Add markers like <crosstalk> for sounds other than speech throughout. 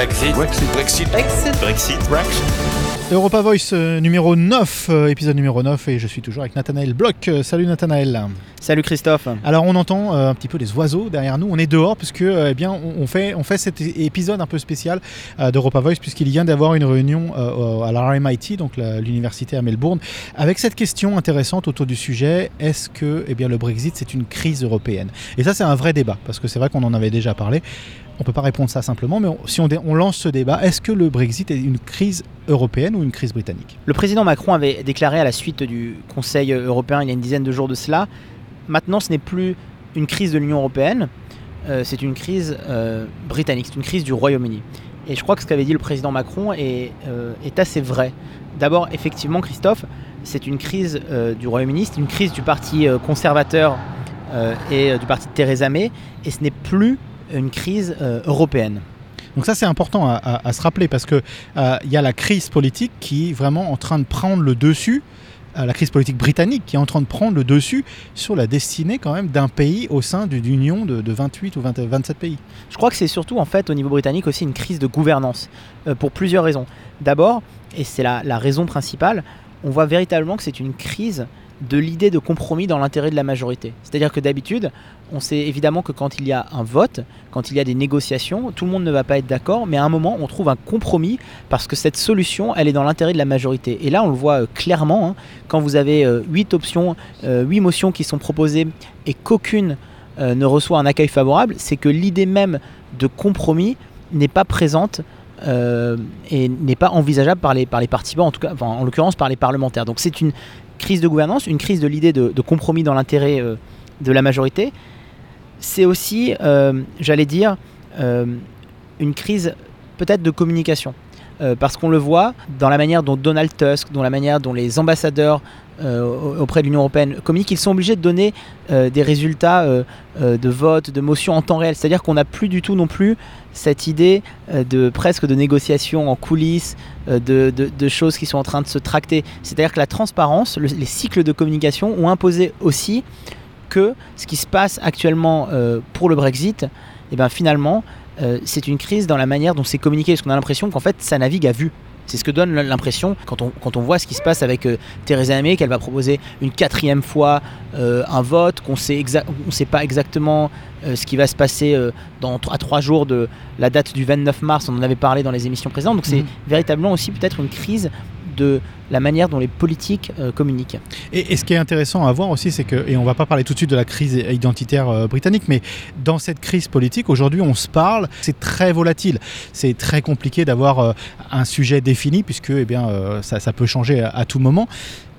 Brexit. Brexit. Brexit. Brexit. Brexit. Brexit. Brexit. Europa Voice euh, numéro 9, euh, épisode numéro 9, et je suis toujours avec Nathanaël Bloch. Euh, salut Nathanaël. Salut Christophe. Alors on entend euh, un petit peu les oiseaux derrière nous, on est dehors puisque eh bien, on, on fait, on fait cet épisode un peu spécial d'Europa Voice puisqu'il vient d'avoir une réunion à la RMIT, donc l'université à Melbourne, avec cette question intéressante autour du sujet, est-ce que eh bien, le Brexit c'est une crise européenne? Et ça c'est un vrai débat, parce que c'est vrai qu'on en avait déjà parlé. On ne peut pas répondre ça simplement, mais si on, lance ce débat, est-ce que le Brexit est une crise européenne ou une crise britannique? Le président Macron avait déclaré à la suite du Conseil européen il y a une dizaine de jours de cela, maintenant ce n'est plus une crise de l'Union européenne, euh, c'est une crise euh, britannique, c'est une crise du Royaume-Uni. Et je crois que ce qu'avait dit le président Macron est, euh, est assez vrai. D'abord, effectivement, Christophe, c'est une crise du Royaume-Uni, c'est une crise du parti conservateur et du parti de Theresa May, et ce n'est plus une crise euh, européenne. Donc ça c'est important à, à- à se rappeler parce que euh, y a la crise politique qui est vraiment en train de prendre le dessus, euh, la crise politique britannique qui est en train de prendre le dessus sur la destinée quand même d'un pays au sein d'une union de, de 28 ou 20 27 pays. Je crois que c'est surtout en fait au niveau britannique aussi une crise de gouvernance euh, pour plusieurs raisons. D'abord, et c'est la, la raison principale, on voit véritablement que c'est une crise de l'idée de compromis dans l'intérêt de la majorité. C'est-à-dire que d'habitude, on sait évidemment que quand il y a un vote, quand il y a des négociations, tout le monde ne va pas être d'accord, mais à un moment, on trouve un compromis parce que cette solution, elle est dans l'intérêt de la majorité. Et là, on le voit euh, clairement, hein, quand vous avez euh, huit options, euh, huit motions qui sont proposées et qu'aucune euh, ne reçoit un accueil favorable, c'est que l'idée même de compromis n'est pas présente euh, et n'est pas envisageable par les, par les participants, en en l'occurrence par les parlementaires. Donc c'est une crise de gouvernance, une crise de l'idée de, compromis dans l'intérêt euh, de la majorité. C'est aussi, euh, j'allais dire, euh, une crise peut-être de communication. Euh, parce qu'on le voit dans la manière dont Donald Tusk, dans la manière dont les ambassadeurs euh, auprès de l'Union européenne communiquent, ils sont obligés de donner euh, des résultats de vote, de motion en temps réel. C'est-à-dire qu'on n'a plus du tout non plus cette idée de presque de négociation en coulisses, de, choses qui sont en train de se tracter. C'est-à-dire que la transparence, le- les cycles de communication ont imposé aussi que ce qui se passe actuellement pour le Brexit, et ben finalement, c'est une crise dans la manière dont c'est communiqué, parce qu'on a l'impression qu'en fait, ça navigue à vue. C'est ce que donne l'impression quand on, quand on voit ce qui se passe avec euh, Theresa May, qu'elle va proposer une quatrième fois euh, un vote, qu'on sait on sait pas exactement euh, ce qui va se passer euh, dans, à trois jours de la date du 29 mars, on en avait parlé dans les émissions précédentes, donc c'est Mhm. véritablement aussi peut-être une crise de la manière dont les politiques euh, communiquent. Et, et ce qui est intéressant à voir aussi, c'est que, et on va pas parler tout de suite de la crise identitaire euh, britannique, mais dans cette crise politique, aujourd'hui, on se parle, c'est très volatile. C'est très compliqué d'avoir euh, un sujet défini, puisque eh bien, ça, ça peut changer à, à tout moment.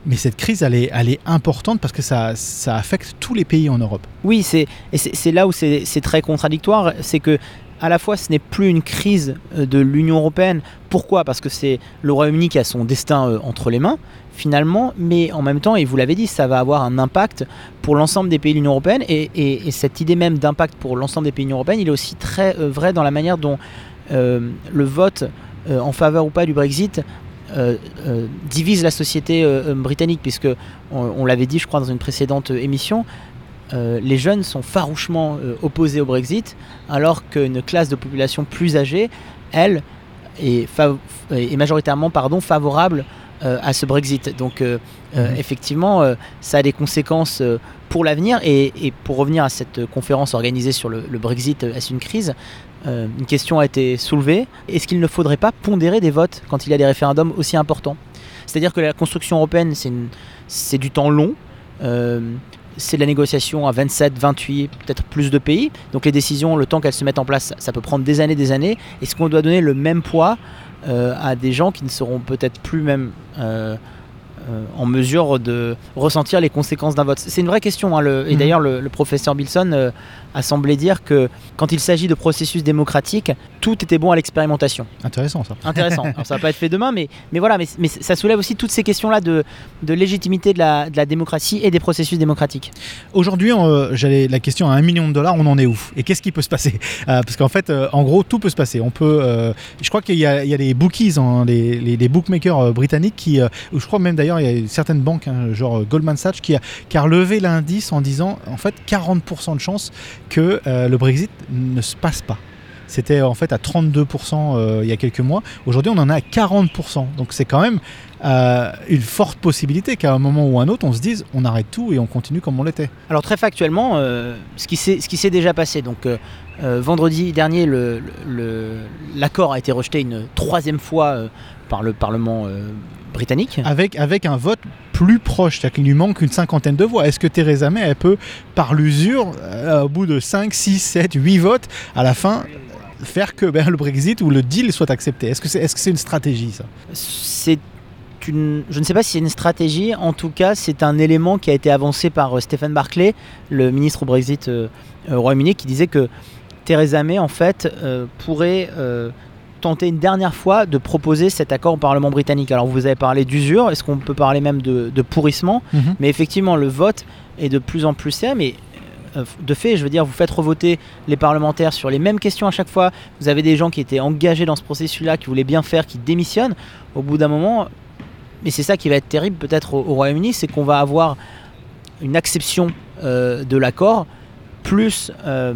Mais cette crise, elle est, elle est importante parce que ça, ça affecte tous les pays en Europe. Oui, c'est et c'est c'est là où c'est très contradictoire, c'est que à la fois ce n'est plus une crise euh, de l'Union européenne. Pourquoi? Parce que c'est le Royaume-Uni qui a son destin euh, entre les mains finalement, mais en même temps, et vous l'avez dit, ça va avoir un impact pour l'ensemble des pays de l'Union européenne, et, et- et cette idée même d'impact pour l'ensemble des pays de l'Union européenne, il est aussi très euh, vrai dans la manière dont le vote en faveur ou pas du Brexit divise la société britannique, puisque on, l'avait dit, je crois, dans une précédente émission, euh, les jeunes sont farouchement euh, opposés au Brexit, alors qu'une classe de population plus âgée, elle, est, est majoritairement pardon, favorable euh, à ce Brexit. Donc euh, euh, Mhm. effectivement, euh, ça a des conséquences euh, pour l'avenir. Et, et pour revenir à cette euh, conférence organisée sur le, le Brexit, euh, est-ce une crise? Euh, Une question a été soulevée. Est-ce qu'il ne faudrait pas pondérer des votes quand il y a des référendums aussi importants? C'est-à-dire que la construction européenne, c'est du temps long. Euh, c'est la négociation à 27, 28, peut-être plus de pays. Donc les décisions, le temps qu'elles se mettent en place, ça, peut prendre des années, des années. Est-ce qu'on doit donner le même poids euh, à des gens qui ne seront peut-être plus même euh, en mesure de ressentir les conséquences d'un vote C'est une vraie question. hein, le- et Mhm. d'ailleurs, le, le professeur Bilson euh, a semblé dire que quand il s'agit de processus démocratiques, tout était bon à l'expérimentation. Intéressant ça. Intéressant. <laughs> Alors, ça va pas être fait demain, mais, mais voilà, mais, mais ça soulève aussi toutes ces questions-là de, de légitimité de la, de la démocratie et des processus démocratiques. Aujourd'hui, euh, j'allais la question à un million de dollars, on en est où? Et qu'est-ce qui peut se passer? <laughs> Euh, Parce qu'en fait, euh, en gros, tout peut se passer. On peut, euh, je crois qu'il y, a- il y a des bookies, hein, les, les- les bookmakers euh, britanniques qui, euh, ou je crois même d'ailleurs il y a une certaine banque, hein, genre Goldman Sachs, qui a, qui a relevé l'indice en disant en fait 40% de chances que euh, le Brexit ne se passe pas. C'était en fait à 32% euh, il y a quelques mois. Aujourd'hui, on en est à 40%. Donc c'est quand même euh, une forte possibilité qu'à un moment ou un autre, on se dise on arrête tout et on continue comme on l'était. Alors très factuellement, ce qui s'est déjà passé. Donc vendredi dernier, l'accord a été rejeté une troisième fois euh, par le Parlement euh, britannique. Avec, avec un vote plus proche, c'est-à-dire qu'il lui manque une cinquantaine de voix. Est-ce que Theresa May, elle peut, par l'usure, euh, au bout de 5, 6, 7, 8 votes, à la fin, faire que ben, le Brexit ou le deal soit accepté? Est-ce que c'est est -ce c'est une stratégie, ça? C'est une, je ne sais pas si c'est une stratégie. En tout cas, c'est un élément qui a été avancé par euh, Stephen Barclay, le ministre au Brexit euh, euh, au Royaume-Uni, qui disait que Theresa May, en fait, euh, pourrait euh, tenter une dernière fois de proposer cet accord au Parlement britannique. Alors, vous avez parlé d'usure. Est-ce qu'on peut parler même de, de pourrissement Mhm. Mais effectivement, le vote est de plus en plus serré. Mais euh, de fait, je veux dire, vous faites revoter les parlementaires sur les mêmes questions à chaque fois. Vous avez des gens qui étaient engagés dans ce processus-là, qui voulaient bien faire, qui démissionnent. Au bout d'un moment, mais c'est ça qui va être terrible peut-être au, au Royaume-Uni, c'est qu'on va avoir une acception euh, de l'accord, plus euh,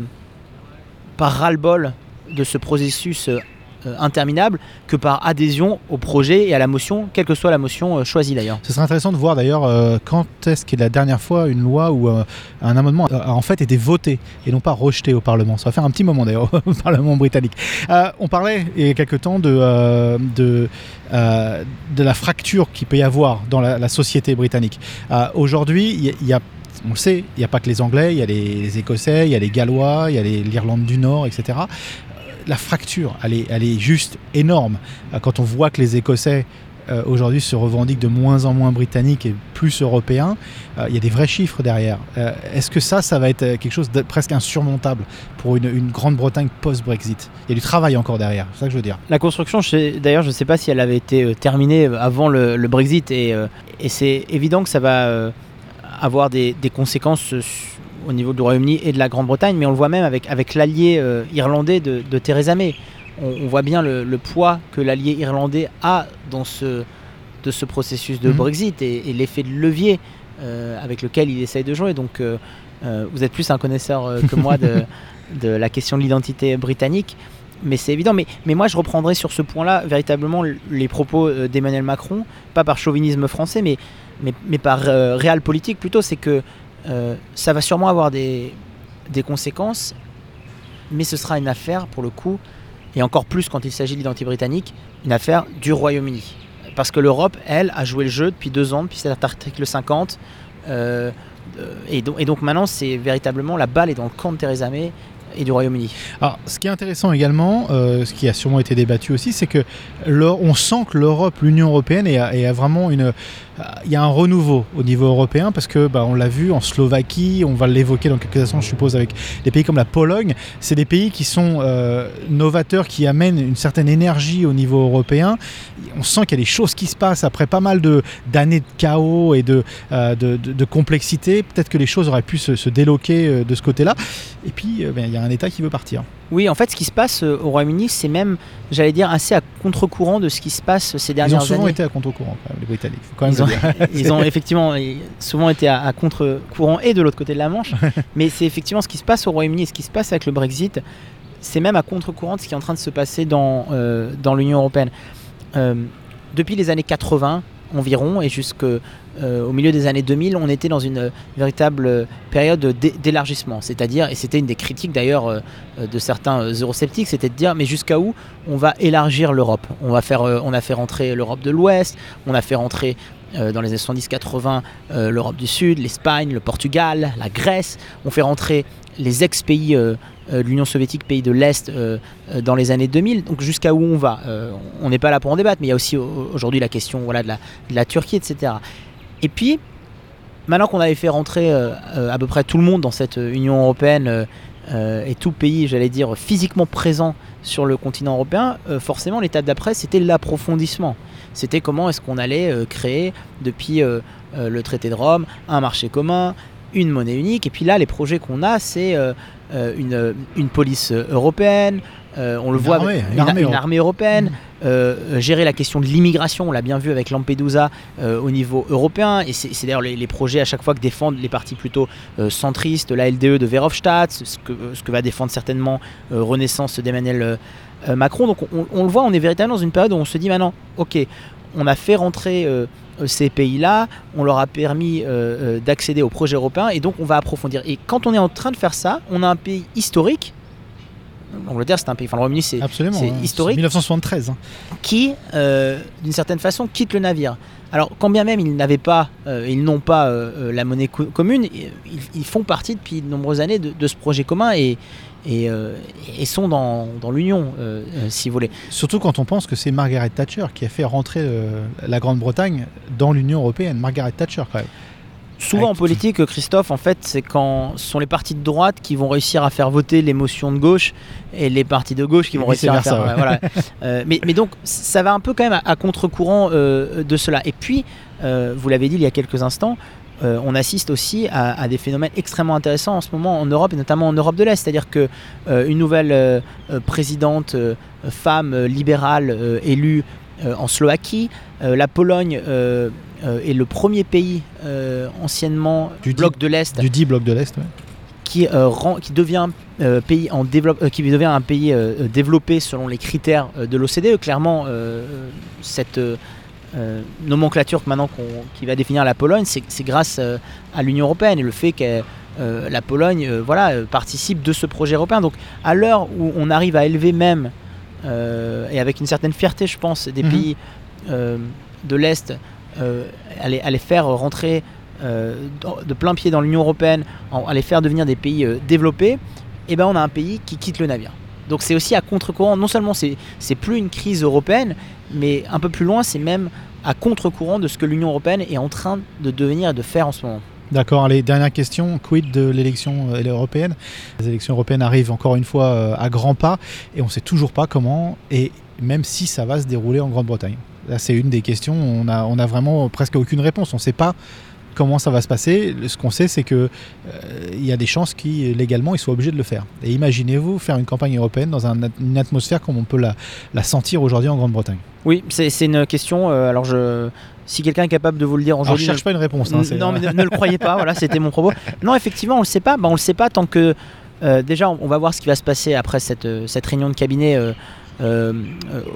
par ras-le-bol de ce processus euh, euh, interminable que par adhésion au projet et à la motion, quelle que soit la motion euh, choisie d'ailleurs. Ce serait intéressant de voir d'ailleurs quand est-ce qu'est la dernière fois une loi ou un amendement a, en fait été voté et non pas rejeté au Parlement. Ça va faire un petit moment d'ailleurs <laughs> au Parlement britannique. On parlait il y a quelque temps de, de, de la fracture qu'il peut y avoir dans la, société britannique. Aujourd'hui, il y y a on le sait, il n'y a pas que les Anglais, il y a les, Écossais, il y a les Gallois, il y a l'Irlande du Nord, etc. Euh, La fracture, elle est, juste énorme. Euh, Quand on voit que les Écossais euh, aujourd'hui se revendiquent de moins en moins britanniques et plus européens, il y a des vrais chiffres derrière. Est-ce que ça, ça va être quelque chose de presque insurmontable pour une, Grande-Bretagne post-Brexit? Il y a du travail encore derrière, c'est ça que je veux dire. La construction, d'ailleurs, je ne sais pas si elle avait été terminée avant le, Brexit et, c'est évident que ça va avoir des, des conséquences euh, au niveau du Royaume-Uni et de la Grande-Bretagne, mais on le voit même avec, avec l'allié euh, irlandais de, de Theresa May. On, on voit bien le, le poids que l'allié irlandais a dans ce, de ce processus de Mhm. Brexit et, et l'effet de levier euh, avec lequel il essaye de jouer. Donc, euh, vous êtes plus un connaisseur que moi de, <laughs> de la question de l'identité britannique. Mais c'est évident. Mais, mais moi, je reprendrai sur ce point-là véritablement les propos euh, d'Emmanuel Macron, pas par chauvinisme français, mais, mais, mais par euh, réel politique plutôt. C'est que euh, ça va sûrement avoir des, des conséquences, mais ce sera une affaire, pour le coup, et encore plus quand il s'agit de l'identité britannique, une affaire du Royaume-Uni. Parce que l'Europe, elle, a joué le jeu depuis deux ans, depuis cet article 50. euh, euh, et, donc, et donc maintenant, c'est véritablement la balle est dans le camp de Theresa May et du Royaume-Uni. Alors, ce qui est intéressant également, euh, ce qui a sûrement été débattu aussi, c'est que on sent que l'Europe, l'Union européenne, est, est vraiment une. Il y a un renouveau au niveau européen parce que, bah, on l'a vu en Slovaquie, on va l'évoquer dans quelques instants, je suppose, avec des pays comme la Pologne. C'est des pays qui sont euh, novateurs, qui amènent une certaine énergie au niveau européen. On sent qu'il y a des choses qui se passent après pas mal d'années de, chaos et de, euh, de, de- complexité. Peut-être que les choses auraient pu se, déloquer de ce côté-là. Et puis, ben, il y a un État qui veut partir. Oui, en fait, ce qui se passe euh, au Royaume-Uni, c'est même, j'allais dire, assez à contre-courant de ce qui se passe ces Ils ont dernières souvent années. été à contre-courant, les Britanniques. Faut quand même Ils ont, <laughs> ils effectivement souvent été à, à contre-courant et de l'autre côté de la Manche. <laughs> mais c'est effectivement ce qui se passe au Royaume-Uni et ce qui se passe avec le Brexit. C'est même à contre-courant de ce qui est en train de se passer dans, euh, dans l'Union européenne. Euh, depuis les années 80 environ et jusqu'au au milieu des années 2000, on était dans une euh, véritable euh, période d'é- d'élargissement. C'est-à-dire, et c'était une des critiques d'ailleurs euh, euh, de certains euh, eurosceptiques, c'était de dire mais jusqu'à où on va élargir l'Europe? On euh, on a fait rentrer l'Europe de l'Ouest, on a fait rentrer euh, dans les années 70-80 euh, l'Europe du Sud, l'Espagne, le Portugal, la Grèce. On fait rentrer les ex-pays euh, de l'Union soviétique, pays de l'Est, dans les années 2000. Donc jusqu'à où on va On n'est pas là pour en débattre, mais il y a aussi au- aujourd'hui la question voilà, de, la, Turquie, etc. Et puis, maintenant qu'on avait fait rentrer à peu près tout le monde dans cette Union européenne euh, et tout pays, j'allais dire, physiquement présent sur le continent européen, euh, forcément l'étape d'après, c'était l'approfondissement. C'était comment est-ce qu'on allait euh, créer, depuis le traité de Rome, un marché commun, une monnaie unique. Et puis là, les projets qu'on a, c'est une, une police européenne, euh, on le Une voit armée, avec une une, armée une européenne. armée européenne, euh, euh, gérer la question de l'immigration, on l'a bien vu avec Lampedusa euh, au niveau européen, et c'est d'ailleurs les, les projets à chaque fois que défendent les partis plutôt centristes, la LDE de Verhofstadt, ce que, ce que va défendre certainement Renaissance d'Emmanuel Macron. Donc on, on le voit, on est véritablement dans une période où on se dit maintenant, ok, on a fait rentrer ces pays-là, on leur a permis d'accéder au projet européen, et donc on va approfondir. Et quand on est en train de faire ça, on a un pays historique. L'Angleterre, c'est un pays, enfin le Royaume-Uni, c'est hein. historique. 1973. hein. qui, euh, d'une certaine façon, quitte le navire. Alors, quand bien même ils n'avaient pas, euh, ils n'ont pas euh, la monnaie co- commune, ils, ils font partie depuis de nombreuses années de, de ce projet commun et, et, et sont dans, dans l'Union, si vous voulez. Surtout quand on pense que c'est Margaret Thatcher qui a fait rentrer la Grande-Bretagne dans l'Union européenne. Margaret Thatcher, quand même. Souvent en politique, Christophe, en fait, c'est quand ce sont les partis de droite qui vont réussir à faire voter les motions de gauche et les partis de gauche qui vont réussir à faire. ouais. voilà. <laughs> Euh, mais, mais donc, ça va un peu quand même à, à contre-courant euh, de cela. Et puis, euh, vous l'avez dit il y a quelques instants, euh, on assiste aussi à, à des phénomènes extrêmement intéressants en ce moment en Europe et notamment en Europe de l'Est. C'est-à-dire que euh, une nouvelle euh, présidente femme libérale élue en Slovaquie, euh, la Pologne euh, euh, est le premier pays euh, anciennement Du bloc dit- de l'Est Du dit bloc de l'Est. ouais. qui, euh, rend- qui devient euh, pays en euh, qui devient un pays euh, euh, développé selon les critères euh, de l'OCDE. Clairement, euh, euh, cette euh, euh, nomenclature maintenant qui va définir la Pologne, c'est grâce euh, à l'Union européenne et le fait que euh, la Pologne, euh, voilà, euh, participe de ce projet européen. Donc, à l'heure où on arrive à élever même euh, et avec une certaine fierté, je pense, des Mhm. pays euh, de l'est, euh, à, les, à les faire rentrer euh, de plein pied dans l'Union européenne, en- à les faire devenir des pays euh, développés, et ben on a un pays qui quitte le navire. Donc c'est aussi à contre-courant. Non seulement c'est c'est plus une crise européenne, mais un peu plus loin, c'est même à contre-courant de ce que l'Union européenne est en train de devenir et de faire en ce moment. D'accord, allez, dernière question. Quid de l'élection euh, européenne? Les élections européennes arrivent encore une fois euh, à grands pas et on ne sait toujours pas comment et même si ça va se dérouler en Grande-Bretagne. Là, c'est une des questions. On a, on a vraiment presque aucune réponse. On ne sait pas comment ça va se passer. Ce qu'on sait, c'est que euh, il y a des chances qui légalement ils soient obligés de le faire. Et imaginez-vous faire une campagne européenne dans un- une atmosphère comme on peut la, la sentir aujourd'hui en Grande-Bretagne. Oui, c'est une question. euh, alors je, si quelqu'un est capable de vous le dire Alors, je aujourd'hui, cherche pas une réponse. hein, non, mais ne, ne le <laughs> croyez pas, voilà, c'était mon propos. Non, effectivement, on le sait pas. Bah, on le sait pas tant que. euh, déjà, on, on va voir ce qui va se passer après cette, euh, cette réunion de cabinet euh, euh, euh,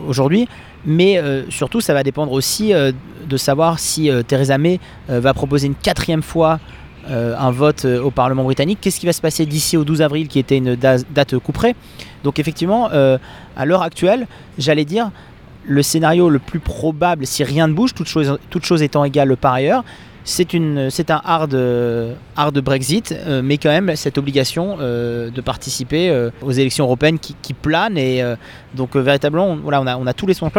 aujourd'hui. Mais euh, surtout, ça va dépendre aussi euh, de savoir si euh, Theresa May euh, va proposer une quatrième fois euh, un vote euh, au Parlement britannique. Qu'est-ce qui va se passer d'ici au 12 avril, qui était une da- date couperée Donc, effectivement, euh, à l'heure actuelle, j'allais dire, le scénario le plus probable, si rien ne bouge, toute chose, toute chose étant égale par ailleurs, c'est un hard, euh, hard Brexit, euh, mais quand même cette obligation euh, de participer aux élections européennes qui, qui plane et donc véritablement, on, a, tous les sons de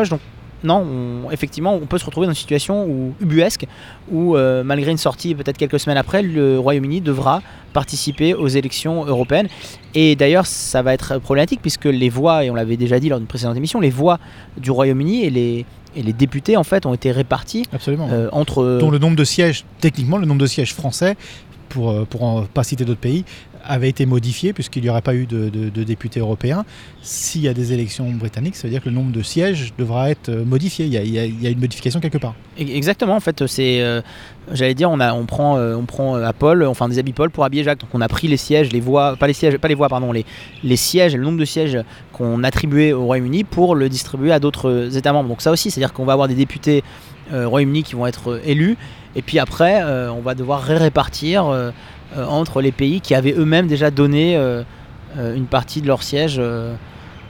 non, on- effectivement, on peut se retrouver dans une situation où, ubuesque où euh, malgré une sortie peut-être quelques semaines après, le Royaume-Uni devra participer aux élections européennes. Et d'ailleurs, ça va être problématique puisque les voix, et on l'avait déjà dit lors d'une précédente émission, les voix du Royaume-Uni et les, et les députés en fait ont été répartis Absolument. euh, entre dont le nombre de sièges, techniquement le nombre de sièges français, pour, euh, pour en pas citer d'autres pays, avait été modifié puisqu'il n'y aurait pas eu de, députés européens. S'il y a des élections britanniques, ça veut dire que le nombre de sièges devra être euh, modifié. Il y a, une modification quelque part. E- Exactement, en fait, c'est, euh, j'allais dire, on prend, on prend euh, à Paul, enfin des habits Paul pour habiller Jacques. Donc on a pris les sièges, les voix, pas les sièges, pas les voix, pardon, les, sièges, le nombre de sièges qu'on attribuait au Royaume-Uni pour le distribuer à d'autres États membres. Donc ça aussi, c'est-à-dire qu'on va avoir des députés Royaume-Uni qui vont être élus, et puis après, on va devoir répartir euh, euh, entre les pays qui avaient eux-mêmes déjà donné euh, euh, une partie de leurs sièges, euh,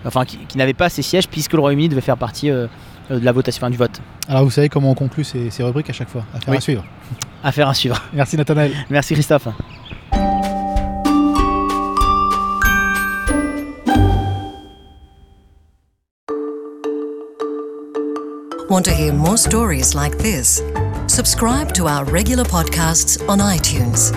enfin qui, qui n'avaient pas ces sièges puisque le Royaume-Uni devait faire partie euh, euh, de la votation, enfin, du vote. Alors vous savez comment on conclut ces, ces rubriques à chaque fois? Affaire Oui. à suivre. Affaire à suivre. <laughs> Merci Nathanaël. Merci Christophe. Want to hear more stories like this? Subscribe to our regular podcasts on iTunes.